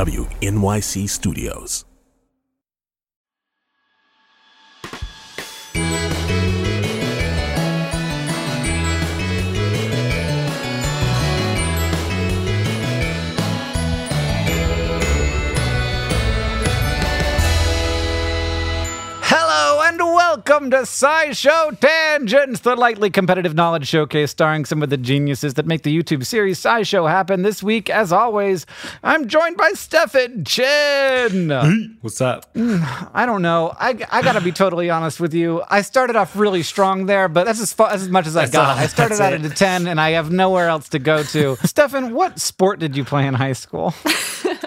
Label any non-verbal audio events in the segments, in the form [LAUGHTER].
WNYC Studios. Welcome to SciShow Tangents, the lightly competitive knowledge showcase starring some of the geniuses that make the YouTube series SciShow happen. This week, as always, I'm joined by Stefan Chin. What's up? Mm, I don't know. I, I got to be totally honest with you. I started off really strong there, but that's as, far, as much as I That's got. all- I started out it. at a 10 and I have nowhere else to go to. [LAUGHS] Stefan, what sport did you play in high school?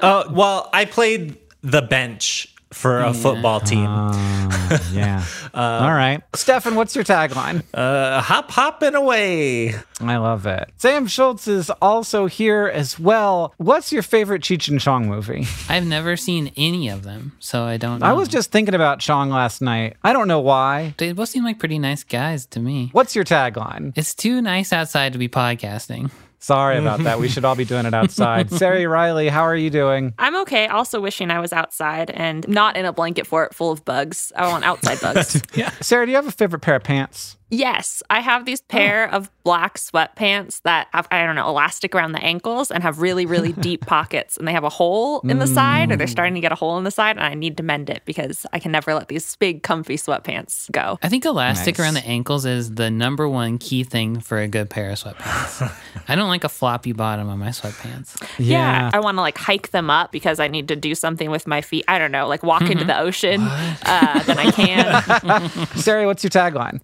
Oh, well, I played the bench for a football team. [LAUGHS] yeah. All right. Stefan, what's your tagline? Uh, hop, hopping away. I love it. Sam Schultz is also here as well. What's your favorite Cheech and Chong movie? I've never seen any of them, so I don't know. I was just thinking about Chong last night. I don't know why. They both seem like pretty nice guys to me. What's your tagline? It's too nice outside to be podcasting. Sorry about that. We mm-hmm. should all be doing it outside. [LAUGHS] Sari Reilly, how are you doing? I'm okay. Also wishing I was outside and not in a blanket fort full of bugs. I want outside bugs. [LAUGHS] yeah. Sarah, do you have a favorite pair of pants? Yes, I have these pair of black sweatpants that have, I don't know, elastic around the ankles and have really, really [LAUGHS] deep pockets. And they have a hole in the side, or they're starting to get a hole in the side. And I need to mend it because I can never let these big, comfy sweatpants go. I think elastic Nice. around the ankles is the number one key thing for a good pair of sweatpants. [LAUGHS] I don't like a floppy bottom on my sweatpants. Yeah, I want to like hike them up because I need to do something with my feet. I don't know, like walk into the ocean. Uh, then I can. [LAUGHS] Sari, what's your tagline?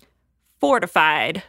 Fortified.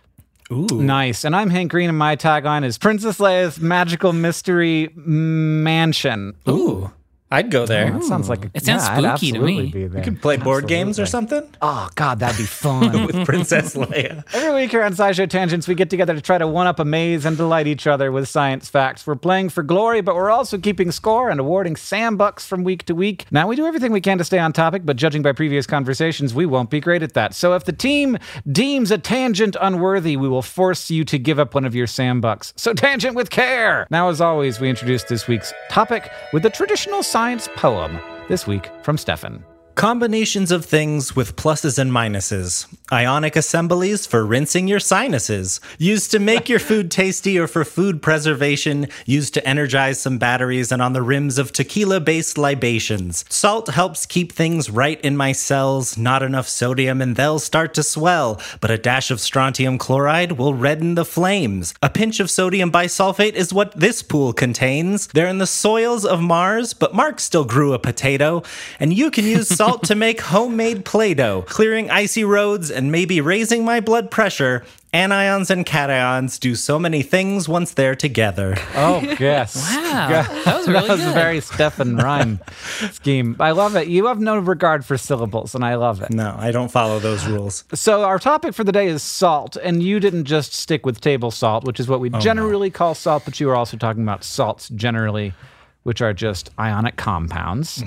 Ooh. Nice. And I'm Hank Green, and my tagline is Princess Leia's Magical Mystery Mansion. Ooh. I'd go there. That sounds like a, It sounds yeah, spooky to me. be there. We could play board games or something Oh God, that'd be fun. [LAUGHS] with Princess Leia. Every week here on SciShow Tangents, we get together to try to one up, a maze and delight each other with science facts. We're playing for glory, but we're also keeping score and awarding Sam Bucks from week to week. Now, we do everything we can to stay on topic, but judging by previous conversations, we won't be great at that. So if the team deems a tangent unworthy, we will force you to give up one of your Sam Bucks. So tangent with care! Now, as always, we introduce this week's topic with a traditional science poem. This week from Stefan. Combinations of things with pluses and minuses. Ionic assemblies for rinsing your sinuses. Used to make your food [LAUGHS] tasty or for food preservation. Used to energize some batteries and on the rims of tequila based libations. Salt helps keep things right in my cells. Not enough sodium and they'll start to swell. But a dash of strontium chloride will redden the flames. A pinch of sodium bisulfate is what this pool contains. They're in the soils of Mars, but Mark still grew a potato. And you can use salt [LAUGHS] to make homemade Play Doh, clearing icy roads and maybe raising my blood pressure. Anions and cations do so many things once they're together. Oh, yes. Wow. Yeah. That was [LAUGHS] really that was a very Stefan rhyme scheme. I love it. You have no regard for syllables, and I love it. No, I don't follow those rules. So, our topic for the day is salt, and you didn't just stick with table salt, which is what we oh, generally call salt, but you were also talking about salts generally, which are just ionic compounds,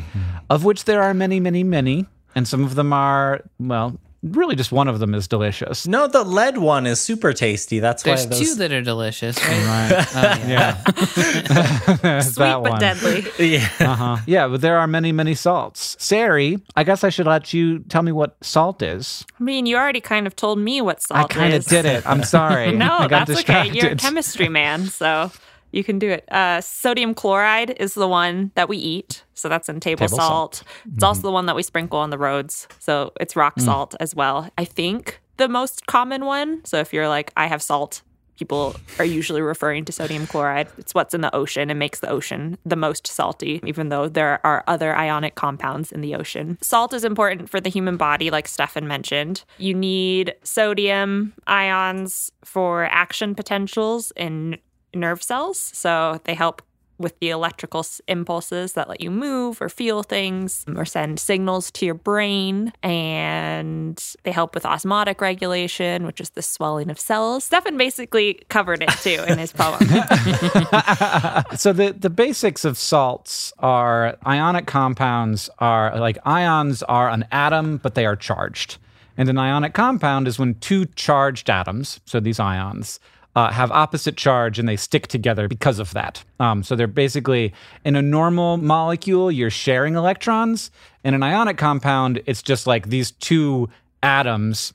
of which there are many, many, many, and some of them are, well, really just one of them is delicious. No, the lead one is super tasty. That's There's why those. two that are delicious, right? Right. yeah. [LAUGHS] There's [LAUGHS] Sweet that but one. deadly. [LAUGHS] yeah. Uh-huh. Yeah, but there are many, many salts. Sari, I guess I should let you tell me what salt is. I mean, you already kind of told me what salt I salt kind of did it. I'm sorry. No, I got that's distracted. okay. You're a chemistry man, so you can do it. Uh, sodium chloride is the one that we eat, so that's in table, Table salt. salt. Mm-hmm. It's also the one that we sprinkle on the roads, so it's rock Mm. salt as well. I think the most common one. So if you're like, I have salt. People are usually referring to sodium chloride. It's what's in the ocean and makes the ocean the most salty, even though there are other ionic compounds in the ocean. Salt is important for the human body, like Stefan mentioned. You need sodium ions for action potentials in nerve cells. So they help with the electrical impulses that let you move or feel things or send signals to your brain. And they help with osmotic regulation, which is the swelling of cells. Stefan basically covered it too in his poem. [LAUGHS] so the the basics of salts are ionic compounds are like ions are an atom but they are charged and an ionic compound is when two charged atoms so these ions uh, have opposite charge and they stick together because of that. Um, so they're basically in a normal molecule you're sharing electrons. In an ionic compound it's just like these two atoms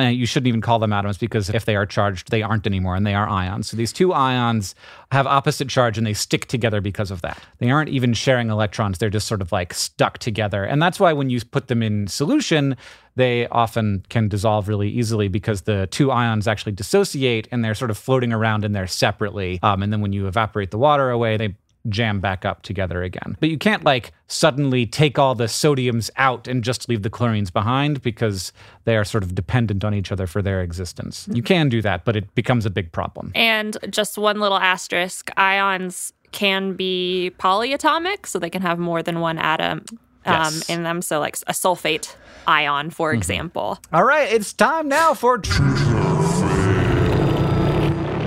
you shouldn't even call them atoms because if they are charged, they aren't anymore and they are ions. So these two ions have opposite charge and they stick together because of that. They aren't even sharing electrons, they're just sort of like stuck together. And that's why when you put them in solution, they often can dissolve really easily because the two ions actually dissociate and they're sort of floating around in there separately. Um, and then when you evaporate the water away, they jam back up together again. But you can't like suddenly take all the sodiums out and just leave the chlorines behind because they are sort of dependent on each other for their existence. You can do that, but it becomes a big problem. And just one little asterisk ions can be polyatomic, so they can have more than one atom um, Yes. in them. So, like a sulfate ion, for example. All right, it's time now for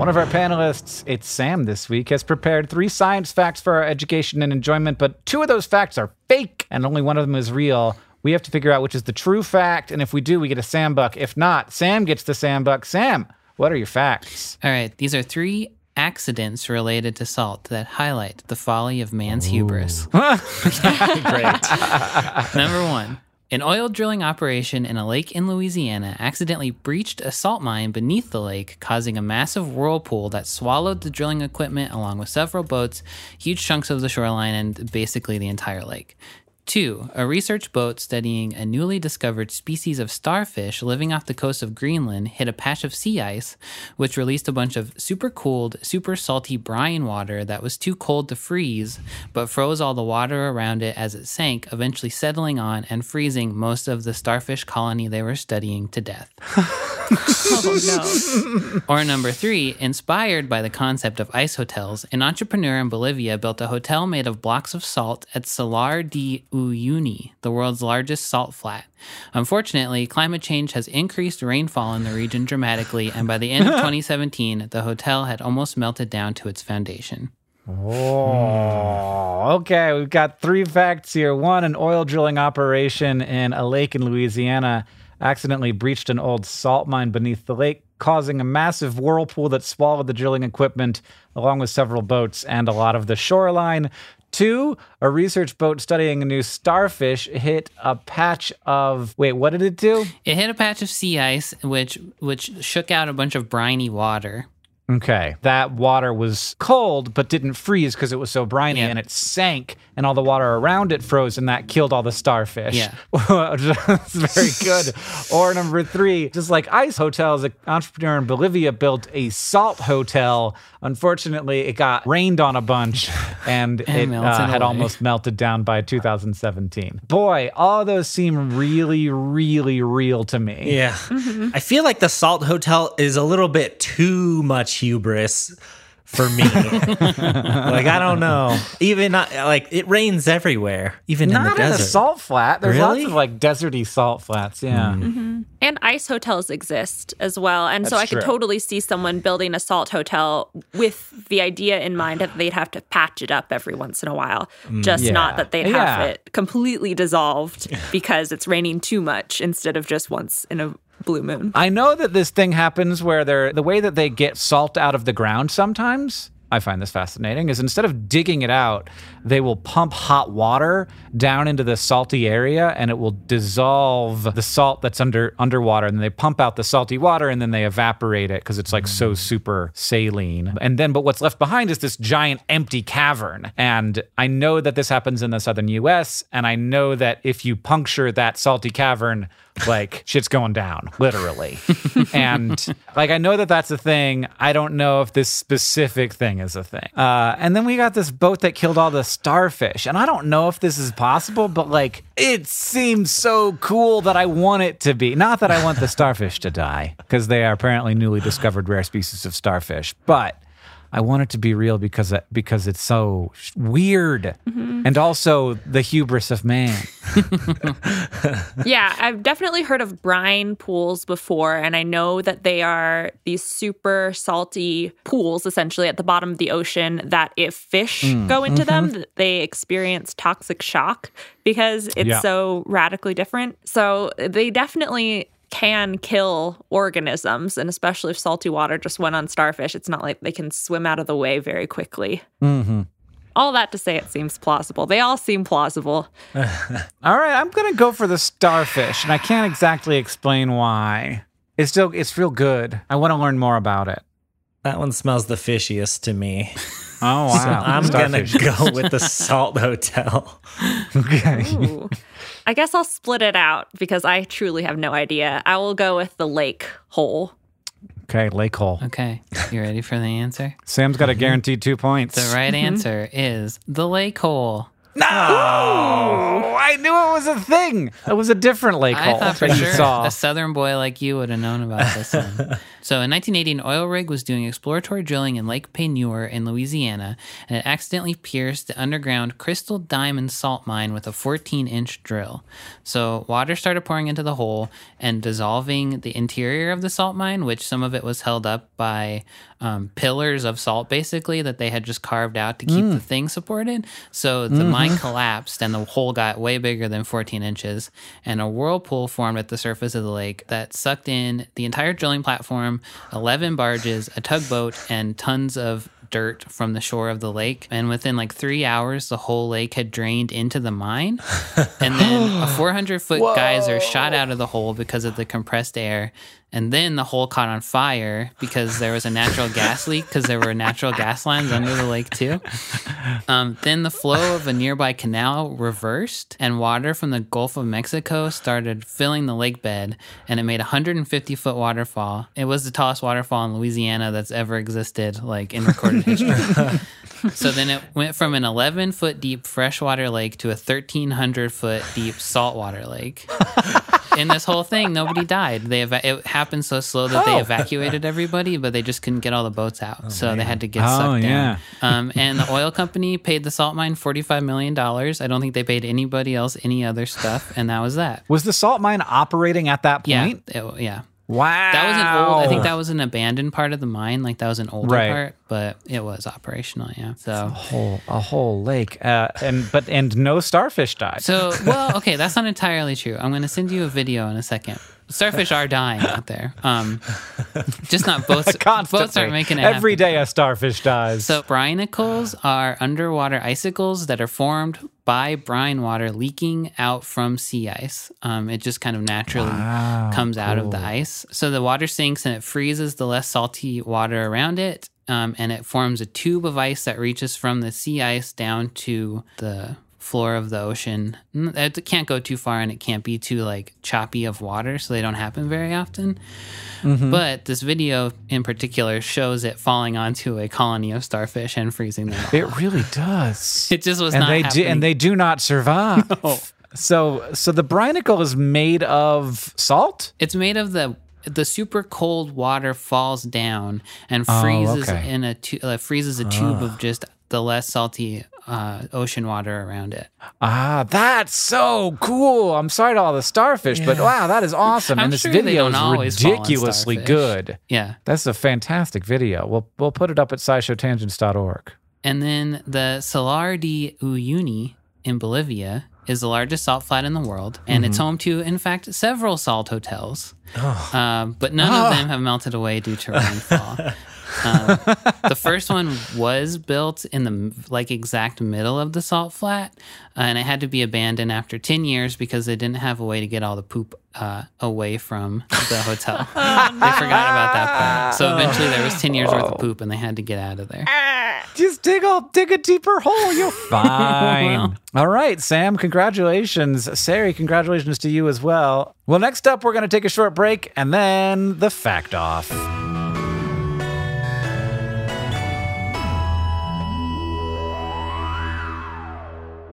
One of our panelists, it's Sam this week, has prepared three science facts for our education and enjoyment, but two of those facts are fake and only one of them is real. We have to figure out which is the true fact, and if we do, we get a Sam buck. If not, Sam gets the Sam buck. Sam, what are your facts? All right, these are three accidents related to salt that highlight the folly of man's hubris. [LAUGHS] [LAUGHS] Great. Number one. An oil drilling operation in a lake in Louisiana accidentally breached a salt mine beneath the lake, causing a massive whirlpool that swallowed the drilling equipment along with several boats, huge chunks of the shoreline, and basically the entire lake. Two, a research boat studying a newly discovered species of starfish living off the coast of Greenland hit a patch of sea ice, which released a bunch of super cooled, super salty brine water that was too cold to freeze, but froze all the water around it as it sank, eventually settling on and freezing most of the starfish colony they were studying to death. [LAUGHS] Oh, no. Or number three, inspired by the concept of ice hotels, an entrepreneur in Bolivia built a hotel made of blocks of salt at Salar de Uyuni, the world's largest salt flat. Unfortunately, climate change has increased rainfall in the region dramatically, and by the end of [LAUGHS] 2017, the hotel had almost melted down to its foundation. Oh, okay. We've got three facts here. One, an oil drilling operation in a lake in Louisiana accidentally breached an old salt mine beneath the lake, causing a massive whirlpool that swallowed the drilling equipment along with several boats and a lot of the shoreline. Two, a research boat studying a new starfish hit a patch of. Wait, what did it do? It hit a patch of sea ice, which which shook out a bunch of briny water. Okay. That water was cold, but didn't freeze because it was so briny Yeah. and it sank and all the water around it froze and that killed all the starfish. Yeah. [LAUGHS] That's very good. or number three, just like ice hotels, an entrepreneur in Bolivia built a salt hotel. Unfortunately, it got rained on a bunch [LAUGHS] and, it uh, had almost melted down by 2017. Boy, all those seem really, really real to me. Yeah. I feel like the Salt Hotel is a little bit too much hubris for me. like, I don't know. Even not, like, it rains everywhere, even in the Not in a salt flat. There's Really? lots of like deserty salt flats. Yeah. Hmm. Mm-hmm. And ice hotels exist as well. And so I That's could totally see someone building a salt hotel with the idea in mind that they'd have to patch it up every once in a while. Mm. Just Yeah. not that they'd Yeah. have it completely dissolved because it's raining too much instead of just once in a blue moon. I know that this thing happens where they're the way that they get salt out of the ground sometimes. I find this fascinating is instead of digging it out, they will pump hot water down into the salty area and it will dissolve the salt that's under underwater. And then they pump out the salty water and then they evaporate it because it's like so super saline. And then but what's left behind is this giant empty cavern. And I know that this happens in the southern US and I know that if you puncture that salty cavern like [LAUGHS] shit's going down literally. [LAUGHS] And like i know that that's a thing. I don't know if this specific thing is a thing. Uh, and then we got this boat that killed all the starfish and i don't know if this is possible but like it seems so cool that i want it to be. Not that i want the starfish to die because they are apparently newly discovered rare species of starfish but I want it to be real because because it's so weird, and also the hubris of man. [LAUGHS] yeah, I've definitely heard of brine pools before, and I know that they are these super salty pools essentially at the bottom of the ocean that if fish Mm, go into mm-hmm. them, they experience toxic shock because it's Yeah. so radically different. So they definitely can kill organisms, and especially if salty water just went on starfish, it's not like they can swim out of the way very quickly. Mm-hmm. All that to say, it seems plausible. They all seem plausible. [LAUGHS] All right, I'm gonna go for the starfish, and I can't exactly explain why. It's still it's real good. I want to learn more about it. That one smells the fishiest to me. [LAUGHS] Oh [LAUGHS] So wow! I'm Starfish. gonna go with the Salt Hotel. [LAUGHS] okay. Ooh. I guess I'll split it out because I truly have no idea. I will go with the lake hole. Okay, lake hole. Okay, you ready for the answer? Sam's got a mm-hmm. guaranteed two points. The right mm-hmm. answer is the lake hole. No, I knew it was a thing. It was a different lake I hole thought for sure saw. a southern boy like you would have known about this one. [LAUGHS] so in 1980, an oil rig was doing exploratory drilling in Lake Peigneur in Louisiana, and it accidentally pierced the underground Crystal Diamond salt mine with a 14-inch drill. So water started pouring into the hole and dissolving the interior of the salt mine, which some of it was held up by um, pillars of salt, basically that they had just carved out to keep the thing supported. So the mine collapsed, and the hole got way bigger than 14 inches, and a whirlpool formed at the surface of the lake that sucked in the entire drilling platform, 11 barges, a tugboat, and tons of dirt from the shore of the lake. And within like three hours, the whole lake had drained into the mine. And then a [GASPS] 400 foot geyser shot out of the hole because of the compressed air. And then the hole caught on fire because there was a natural gas leak because there were natural gas lines under the lake too. Um, then the flow of a nearby canal reversed, and water from the Gulf of Mexico started filling the lake bed, and it made a 150 foot waterfall. It was the tallest waterfall in Louisiana that's ever existed, like in recorded history. [LAUGHS] so then it went from an 11 foot deep freshwater lake to a 1,300 foot deep saltwater lake. In this whole thing, nobody died. They eva- it happened so slow that they evacuated everybody, but they just couldn't get all the boats out, so they had to get Oh, sucked yeah. down. Um, and the oil company paid the salt mine forty-five million dollars. I don't think they paid anybody else any other stuff, and that was that. Was the salt mine operating at that Yeah, point? it- yeah. Wow. That was an old. I think that was an abandoned part of the mine. Like that was an older Right. part, but it was operational. Yeah. So. A whole a whole lake, uh, and but and no starfish died. So, well, okay, that's not entirely true. I'm going to send you a video in a second. Starfish are dying out there. Um, just not both. [LAUGHS] boats aren't making it Every happen. day a starfish dies. So brinicles are underwater icicles that are formed by brine water leaking out from sea ice. Um, it just kind of naturally Wow, comes out of the ice. So the water sinks and it freezes the less salty water around it. Um, and it forms a tube of ice that reaches from the sea ice down to the floor of the ocean. Mm, It can't go too far and it can't be too like choppy of water, so they don't happen very often. Mm-hmm. But this video in particular shows it falling onto a colony of starfish and freezing them. off. it really does. [LAUGHS] It just was and not they do, and they do not survive. [LAUGHS] So so the brinicle is made of salt? It's made of the the super cold water falls down and Oh, freezes okay. in a tu- uh, freezes a tube of just the less salty uh, ocean water around it. Ah, that's so cool. I'm sorry to all the starfish, but wow, that is awesome. And this sure video is always fall on ridiculously good. Yeah. That's a fantastic video. We'll we'll put it up at scishowtangents.org. And then the Salar de Uyuni in Bolivia is the largest salt flat in the world, and it's home to, in fact, several salt hotels. Um, but none of them have melted away due to rainfall. [LAUGHS] Um, the first one was built in the like exact middle of the salt flat, uh, and it had to be abandoned after ten years because they didn't have a way to get all the poop uh, away from the hotel. [LAUGHS] they forgot about that part. So eventually, there was ten years worth of poop, and they had to get out of there. Just dig a dig a deeper hole. You're [LAUGHS] fine. All right, Sam. Congratulations, Sari. Congratulations to you as well. Well, next up, we're going to take a short break and then the fact off.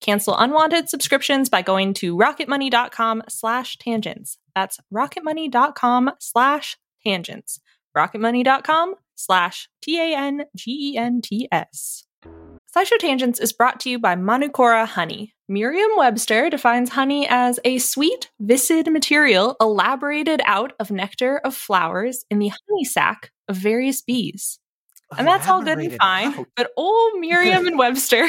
Cancel unwanted subscriptions by going to rocketmoney.com slash tangents. That's rocketmoney.com slash tangents. rocketmoney.com slash T-A-N-G-E-N-T-S. SciShow Tangents is brought to you by Manukora Honey. Merriam-Webster defines honey as a sweet, viscid material elaborated out of nectar of flowers in the honey sac of various bees. And that's all good and fine. out. But old [LAUGHS] Miriam and Webster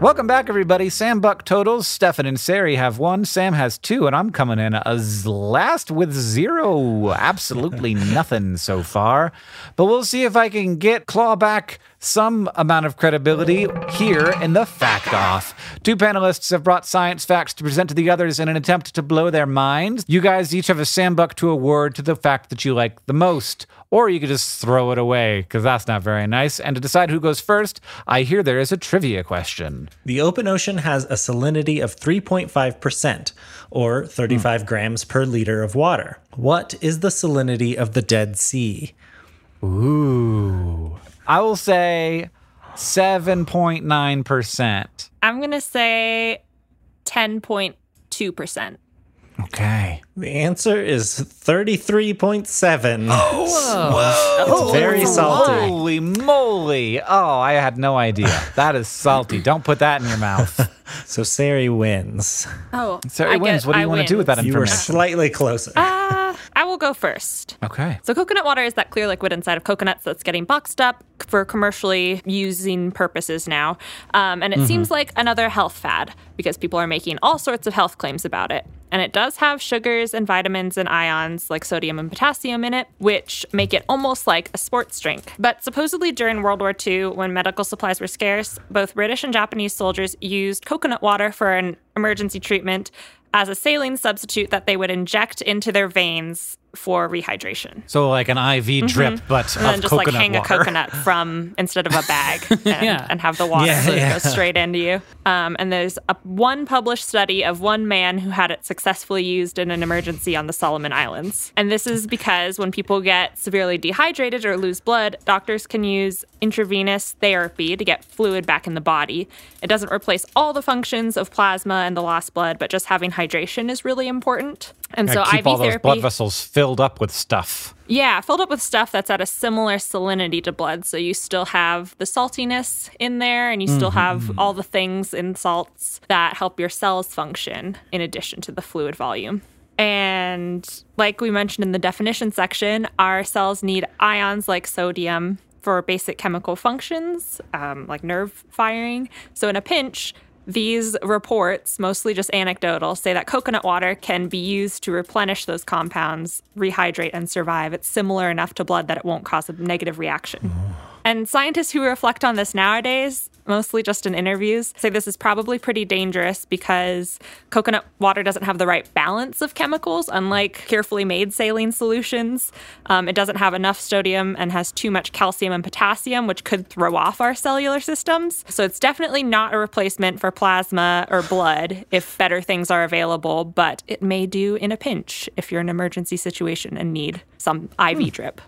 Welcome back, everybody. Sam Buck totals. Stefan and Sari have one. Sam has two, and I'm coming in as last with zero. Absolutely [LAUGHS] nothing so far. But we'll see if I can get claw back some amount of credibility here in the fact off. Two panelists have brought science facts to present to the others in an attempt to blow their minds. You guys each have a Sam Buck to award to the fact that you like the most. Or you could just throw it away, because that's not very nice. And to decide who goes first, I hear there is a trivia question. The open ocean has a salinity of 3.5%, or 35 hmm. grams per liter of water. What is the salinity of the Dead Sea? Ooh. I will say 7.9%. I'm going to say 10.2%. Okay. The answer is 33.7. Oh, [LAUGHS] It's very salty. Holy moly. Oh, I had no idea. That is salty. Don't put that in your mouth. [LAUGHS] So Sari wins. Oh, Sarah I wins. get- What do you I want to do with that win. You were information? slightly closer. Uh, I will go first. okay. So, coconut water is that clear liquid inside of coconuts that's getting boxed up for commercially using purposes now. Um, and it seems like another health fad because people are making all sorts of health claims about it. And it does have sugars and vitamins and ions like sodium and potassium in it, which make it almost like a sports drink. But supposedly during World War II, when medical supplies were scarce, both British and Japanese soldiers used coconut water for an emergency treatment as a saline substitute that they would inject into their veins for rehydration. So like an IV drip, but Mm-hmm. And then just like hang water. a coconut from [LAUGHS] instead of a bag [LAUGHS] and, Yeah. and have the water Yeah, so yeah. goes straight into you. Um, and there's a one published study of one man who had it successfully used in an emergency on the Solomon Islands. And this is because when people get severely dehydrated or lose blood, doctors can use intravenous therapy to get fluid back in the body. It doesn't replace all the functions of plasma and the lost blood, but just having hydration is really important. And so keep IV all those therapy blood vessels filled up with stuff. yeah, filled up with stuff that's at a similar salinity to blood. So you still have the saltiness in there and you still have all the things in salts that help your cells function in addition to the fluid volume. And like we mentioned in the definition section, our cells need ions like sodium for basic chemical functions, um, like nerve firing. So in a pinch, these reports, mostly just anecdotal, say that coconut water can be used to replenish those compounds, rehydrate, and survive. It's similar enough to blood that it won't cause a negative reaction. Mm-hmm. And scientists who reflect on this nowadays, mostly just in interviews, say this is probably pretty dangerous because coconut water doesn't have the right balance of chemicals, unlike carefully made saline solutions. Um, it doesn't have enough sodium and has too much calcium and potassium, which could throw off our cellular systems. So it's definitely not a replacement for plasma or blood if better things are available, but it may do in a pinch if you're in an emergency situation and need some IV drip.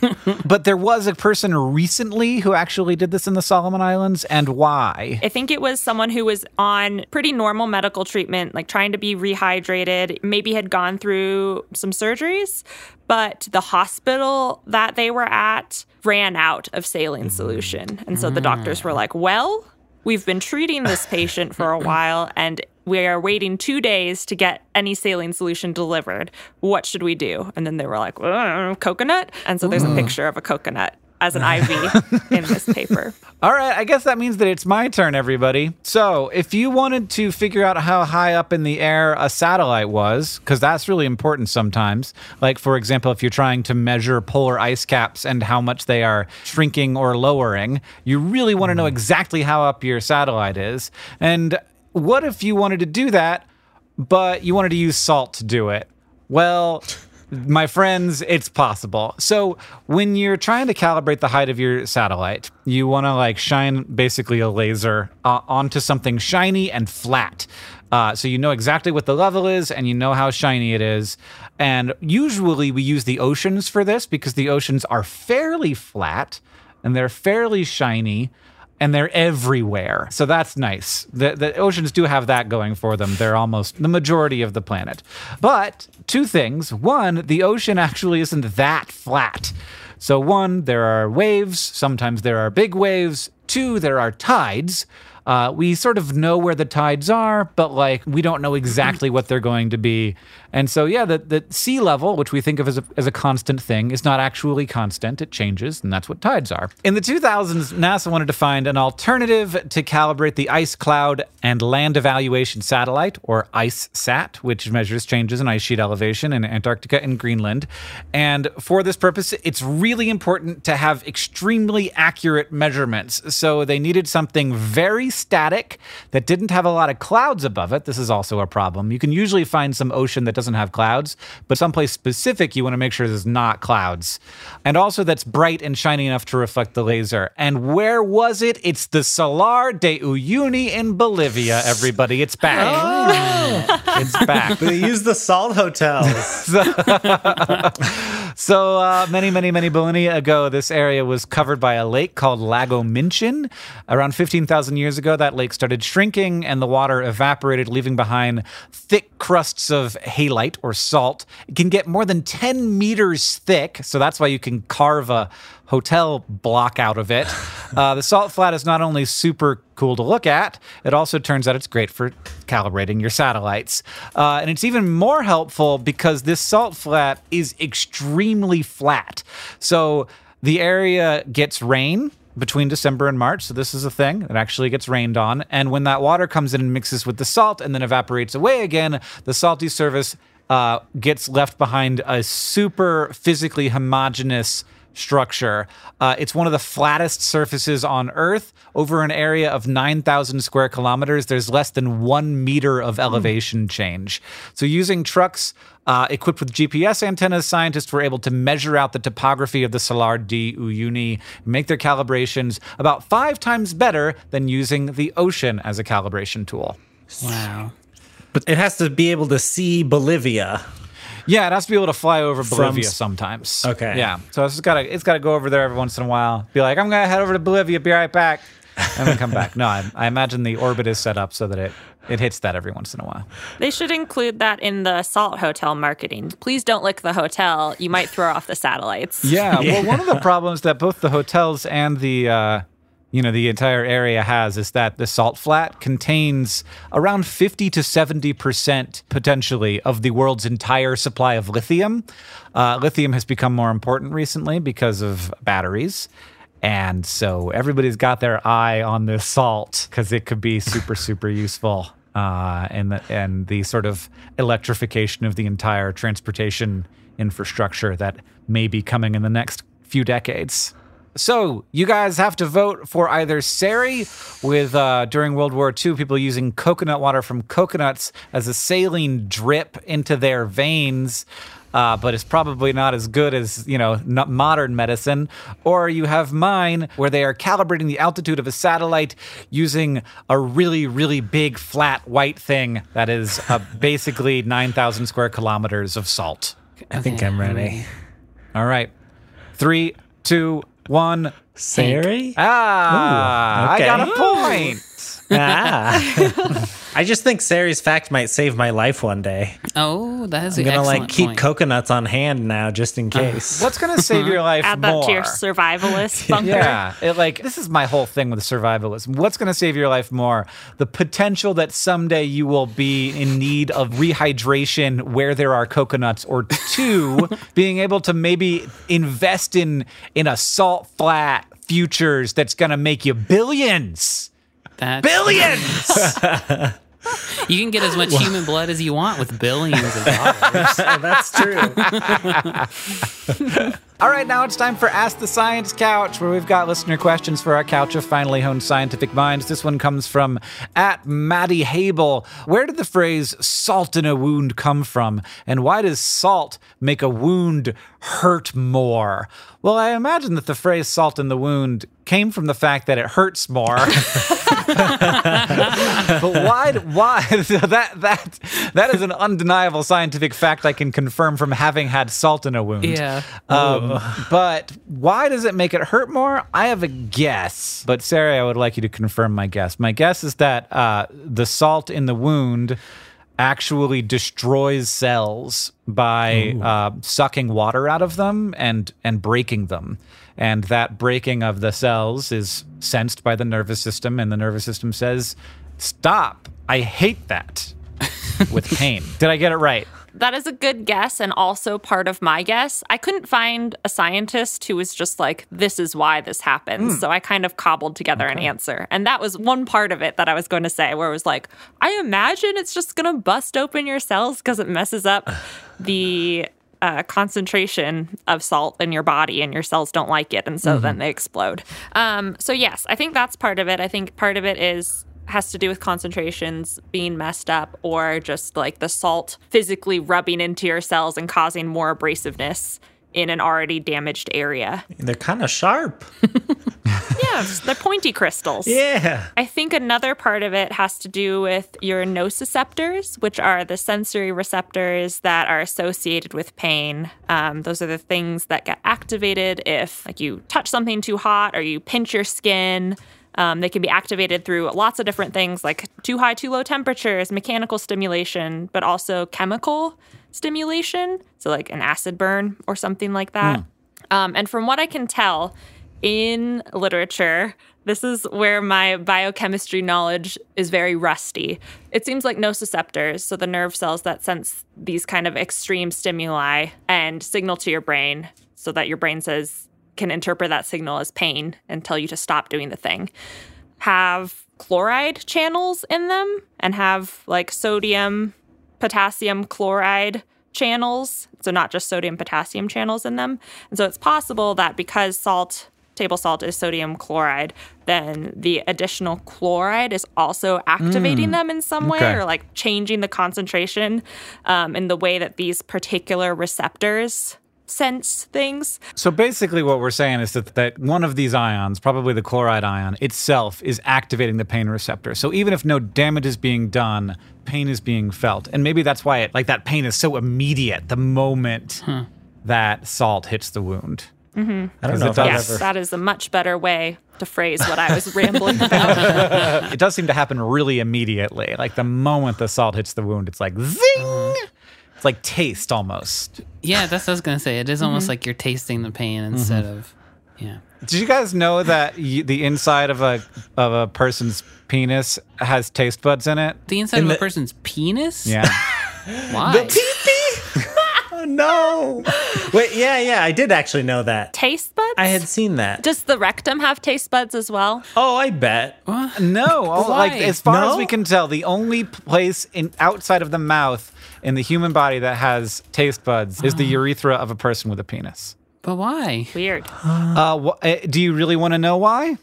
[LAUGHS] But there was a person recently who actually did this in the Solomon Islands, and why? I think it was someone who was on pretty normal medical treatment, like trying to be rehydrated, maybe had gone through some surgeries, but the hospital that they were at ran out of saline mm. solution. And so the mm. doctors were like, well, we've been treating this patient for a [LAUGHS] while and we are waiting two days to get any saline solution delivered. What should we do? And then they were like, uh, coconut. And so there's a picture of a coconut as an [LAUGHS] IV in this paper. All right, I guess that means that it's my turn, everybody. So, if you wanted to figure out how high up in the air a satellite was, because that's really important sometimes, like for example, if you're trying to measure polar ice caps and how much they are shrinking or lowering, you really want to know mm. exactly how up your satellite is. And what if you wanted to do that, but you wanted to use salt to do it? Well, my friends, it's possible. So when you're trying to calibrate the height of your satellite, you want to like shine basically a laser uh, onto something shiny and flat. Uh, so you know exactly what the level is and you know how shiny it is. And usually we use the oceans for this because the oceans are fairly flat and they're fairly shiny and they're everywhere. So that's nice. The, the oceans do have that going for them. They're almost the majority of the planet. But two things. One, the ocean actually isn't that flat. So, one, there are waves. Sometimes there are big waves. Two, there are tides. Uh, we sort of know where the tides are, but like we don't know exactly what they're going to be. And so, yeah, the, the sea level, which we think of as a, as a constant thing, is not actually constant. It changes, and that's what tides are. In the 2000s, NASA wanted to find an alternative to calibrate the Ice Cloud and Land Evaluation Satellite, or ICESat, which measures changes in ice sheet elevation in Antarctica and Greenland. And for this purpose, it's really important to have extremely accurate measurements. So they needed something very static that didn't have a lot of clouds above it. This is also a problem. You can usually find some ocean that doesn't have clouds, but someplace specific you want to make sure there's not clouds. And also that's bright and shiny enough to reflect the laser. And where was it? It's the Salar de Uyuni in Bolivia, everybody. It's back. Oh. it's back. They use the salt hotels. [LAUGHS] So uh, many, many, many millennia ago, this area was covered by a lake called Lago Minchin. Around 15,000 years ago, that lake started shrinking and the water evaporated, leaving behind thick crusts of halite or salt. It can get more than 10 meters thick, so that's why you can carve a hotel block out of it. [LAUGHS] Uh, the salt flat is not only super cool to look at, it also turns out it's great for calibrating your satellites. Uh, and it's even more helpful because this salt flat is extremely flat. So the area gets rain between December and March. So this is a thing. It actually gets rained on. And when that water comes in and mixes with the salt and then evaporates away again, the salty surface uh, gets left behind a super physically homogeneous structure. Uh, it's one of the flattest surfaces on Earth. Over an area of 9,000 square kilometers, there's less than one meter of elevation change. So, using trucks uh, equipped with GPS antennas, scientists were able to measure out the topography of the Salar de Uyuni, make their calibrations about five times better than using the ocean as a calibration tool. Wow. but it has to be able to see Bolivia. Yeah, it has to be able to fly over Bolivia s- sometimes. Okay. Yeah, so it's got to it's got to go over there every once in a while. Be like, I'm gonna head over to Bolivia, be right back, and then come back. No, I, I imagine the orbit is set up so that it it hits that every once in a while. They should include that in the salt hotel marketing. Please don't lick the hotel. You might throw off the satellites. Yeah. [LAUGHS] Well, one of the problems that both the hotels and the uh, you know the entire area has is that the salt flat contains around 50 to 70 percent potentially of the world's entire supply of lithium. Uh, lithium has become more important recently because of batteries. And so everybody's got their eye on this salt because it could be super, super useful. Uh, and, the, and the sort of electrification of the entire transportation infrastructure that may be coming in the next few decades. So you guys have to vote for either Sari, with uh, during World War II people using coconut water from coconuts as a saline drip into their veins, uh, but it's probably not as good as you know n- modern medicine. Or you have mine, where they are calibrating the altitude of a satellite using a really, really big flat white thing that is uh, [LAUGHS] basically nine thousand square kilometers of salt. I think I'm ready. All right, three, two, one. Sari? Ah, Ooh, okay. I got a point. Ah. [LAUGHS] I just think Sari's fact might save my life one day. Oh, that is I'm gonna like keep point. coconuts on hand now just in case. What's gonna save your [LAUGHS] life Add that more? to your survivalist [LAUGHS] bunker. yeah, it, like this is my whole thing with survivalism. What's going to save your life more? The potential that someday you will be in need of rehydration where there are coconuts, or two, being able to maybe invest in in a salt flat futures that's going to make you billions, That's- billions. [LAUGHS] You can get as much human blood as you want with billions of dollars. [LAUGHS] That's true. [LAUGHS] All right, now it's time for Ask the Science Couch, where we've got listener questions for our couch of finely honed scientific minds. This one comes from at Maddie Habel. Where did the phrase salt in a wound come from? And why does salt make a wound hurt more? Well, I imagine that the phrase salt in the wound came from the fact that it hurts more. [LAUGHS] but why? Why [LAUGHS] that that that is an undeniable scientific fact I can confirm from having had salt in a wound. Yeah. Um, but why does it make it hurt more? I have a guess, but Sarah, I would like you to confirm my guess. My guess is that uh, the salt in the wound actually destroys cells by uh, sucking water out of them and and breaking them. And that breaking of the cells is sensed by the nervous system, and the nervous system says, "Stop! I hate that." [LAUGHS] With pain. Did I get it right? That is a good guess and also part of my guess. I couldn't find a scientist who was just like, this is why this happens. Hmm. So I kind of cobbled together an answer. And that was one part of it that I was going to say, where it was like, I imagine it's just going to bust open your cells because it messes up the. Uh, concentration of salt in your body and your cells don't like it and so then they explode. Um, so yes i think that's part of it. I think part of it is has to do with concentrations being messed up or just like the salt physically rubbing into your cells and causing more abrasiveness in an already damaged area. They're kind of sharp. [LAUGHS] Yeah, they're pointy crystals. Yeah. I think another part of it has to do with your nociceptors, which are the sensory receptors that are associated with pain. Um, those are the things that get activated if, like, you touch something too hot or you pinch your skin. Um, they can be activated through lots of different things, like too high, too low temperatures, mechanical stimulation, but also chemical stimulation. So, like an acid burn or something like that. Um, and from what I can tell, in literature, this is where my biochemistry knowledge is very rusty. It seems like nociceptors, so the nerve cells that sense these kind of extreme stimuli and signal to your brain so that your brain says, can interpret that signal as pain and tell you to stop doing the thing, have chloride channels in them and have like sodium, potassium chloride channels. So, not just sodium potassium channels in them. And so, it's possible that because salt, table salt, is sodium chloride, then the additional chloride is also activating them in some way Okay. or like changing the concentration um, in the way that these particular receptors sense things. So basically, what we're saying is that, that one of these ions, probably the chloride ion itself, is activating the pain receptor. So even if no damage is being done, pain is being felt, and maybe that's why it like that pain is so immediate the moment that salt hits the wound. Mm-hmm. I don't 'Cause know if Yes, ever. that is a much better way to phrase what I was rambling about. [LAUGHS] It does seem to happen really immediately. Like the moment the salt hits the wound, it's like zing. It's like taste almost. Yeah, that's what I was gonna say. It is almost mm-hmm. like you're tasting the pain instead mm-hmm. of, yeah. Did you guys know that y- the inside of a of a person's penis has taste buds in it? The inside In of a the- person's penis. Yeah. [LAUGHS] Why? Oh, no. Wait, yeah, yeah, I did actually know that. taste buds? I had seen that. Does the rectum have taste buds as well? Oh, I bet. No, [LAUGHS] all- like as far as we can tell, the only place in outside of the mouth in the human body that has taste buds is the urethra of a person with a penis. but why? Weird. [GASPS] Uh, wh- uh, do you really want to know why?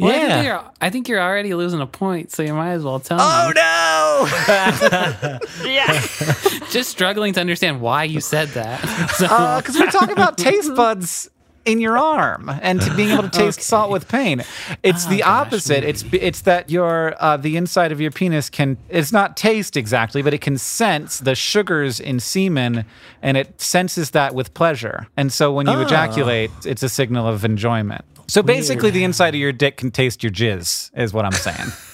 Well, I, Yeah. think you're, I think you're already losing a point, so you might as well tell Oh me. no! [LAUGHS] Yeah. Just struggling to understand why you said that. [LAUGHS] So, uh, Because we're talking about taste [LAUGHS] buds in your arm and to being able to taste [LAUGHS] salt with pain. It's the opposite. It's it's that your uh, the inside of your penis can it's not taste exactly, but it can sense the sugars in semen, and it senses that with pleasure. And so when you ejaculate, it's a signal of enjoyment. So basically, the inside of your dick can taste your jizz, is what I'm saying. [LAUGHS]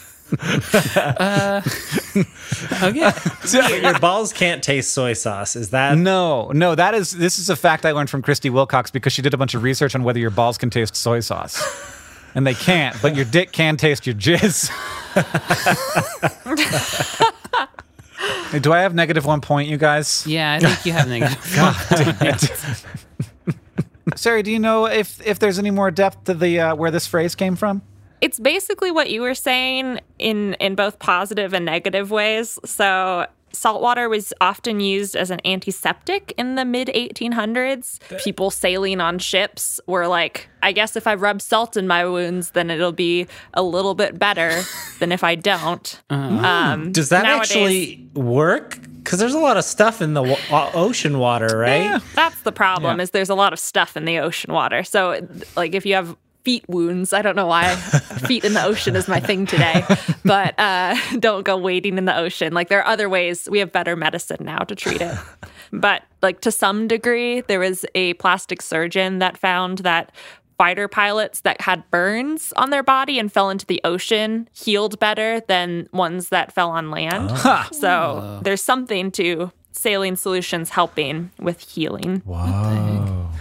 okay. [LAUGHS] Your balls can't taste soy sauce. Is that? No, no, that is this is a fact I learned from Christie Wilcox because she did a bunch of research on whether your balls can taste soy sauce. And they can't, but your dick can taste your jizz. Do I have negative one point, you guys? Yeah, I think you have negative. [LAUGHS] Sarah, do you know if if there's any more depth to the uh, where this phrase came from? It's basically what you were saying in in both positive and negative ways. So salt water was often used as an antiseptic in the mid 1800s. People sailing on ships were like, I guess if I rub salt in my wounds, then it'll be a little bit better than if I don't. [LAUGHS] Um, Does that nowadays- actually work? Because there's a lot of stuff in the ocean water, right? That's the problem Yeah. is there's a lot of stuff in the ocean water. So like if you have feet wounds, I don't know why [LAUGHS] feet in the ocean is my thing today, but uh, [LAUGHS] don't go wading in the ocean. Like there are other ways. We have better medicine now to treat it. [LAUGHS] But like to some degree, there was a plastic surgeon that found that fighter pilots that had burns on their body and fell into the ocean healed better than ones that fell on land. So there's something to saline solutions helping with healing.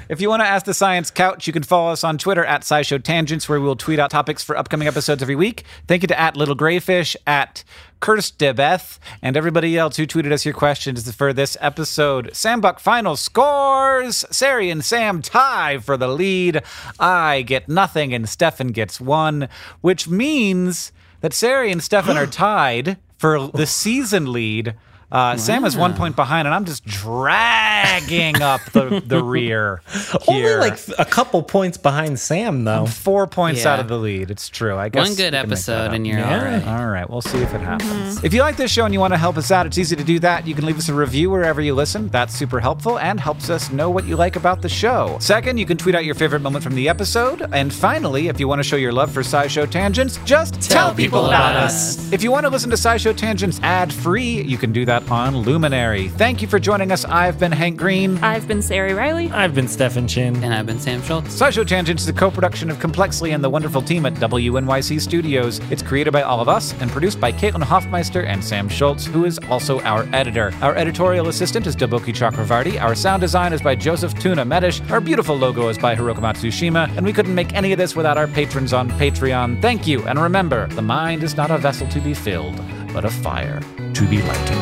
If you want to ask the Science Couch, you can follow us on Twitter at SciShow Tangents, where we'll tweet out topics for upcoming episodes every week. Thank you to at Little Grayfish, at Curtis Debeth, and everybody else who tweeted us your questions for this episode. Sam Buck final scores. Sari and Sam tie for the lead. I get nothing and Stefan gets one, which means that Sari and Stefan are [GASPS] tied for the season lead. Uh, Sam is one point behind, and I'm just dragging up the, the [LAUGHS] rear Only like a couple points behind Sam, though. four points Yeah. out of the lead. It's true. I guess One good we can make that episode up. and you're Yeah. all right. All right, we'll see if it happens. If you like this show and you want to help us out, it's easy to do that. You can leave us a review wherever you listen. That's super helpful and helps us know what you like about the show. Second, you can tweet out your favorite moment from the episode. And finally, if you want to show your love for SciShow Tangents, just tell, people about us. If you want to listen to SciShow Tangents ad free, you can do that on Luminary. Thank you for joining us. I've been Hank Green. I've been Sari Reilly. I've been Stefan Chin. And I've been Sam Schultz. SciShow Tangents is a co-production of Complexly and the wonderful team at WNYC Studios. It's created by all of us and produced by Caitlin Hoffmeister and Sam Schultz, who is also our editor. Our editorial assistant is Deboki Chakravarti. Our sound design is by Joseph Tuna Medish. Our beautiful logo is by Hiroko Matsushima. And we couldn't make any of this without our patrons on Patreon. Thank you. And remember, the mind is not a vessel to be filled, but a fire to be lighted.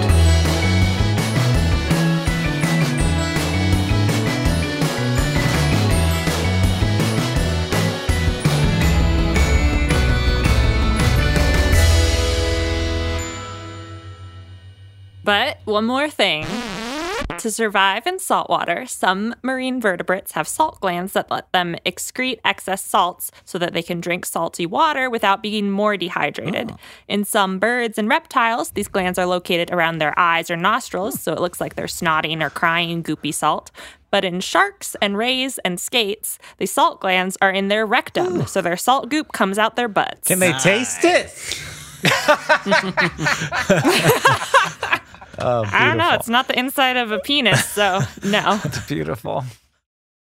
But one more thing. To survive in saltwater, some marine vertebrates have salt glands that let them excrete excess salts so that they can drink salty water without being more dehydrated. Oh. In some birds and reptiles, these glands are located around their eyes or nostrils, so it looks like they're snotting or crying goopy salt. But in sharks and rays and skates, the salt glands are in their rectum, so their salt goop comes out their butts. Can they taste it? [LAUGHS] [LAUGHS] Oh, I don't know. It's not the inside of a penis, so no. It's [LAUGHS] beautiful.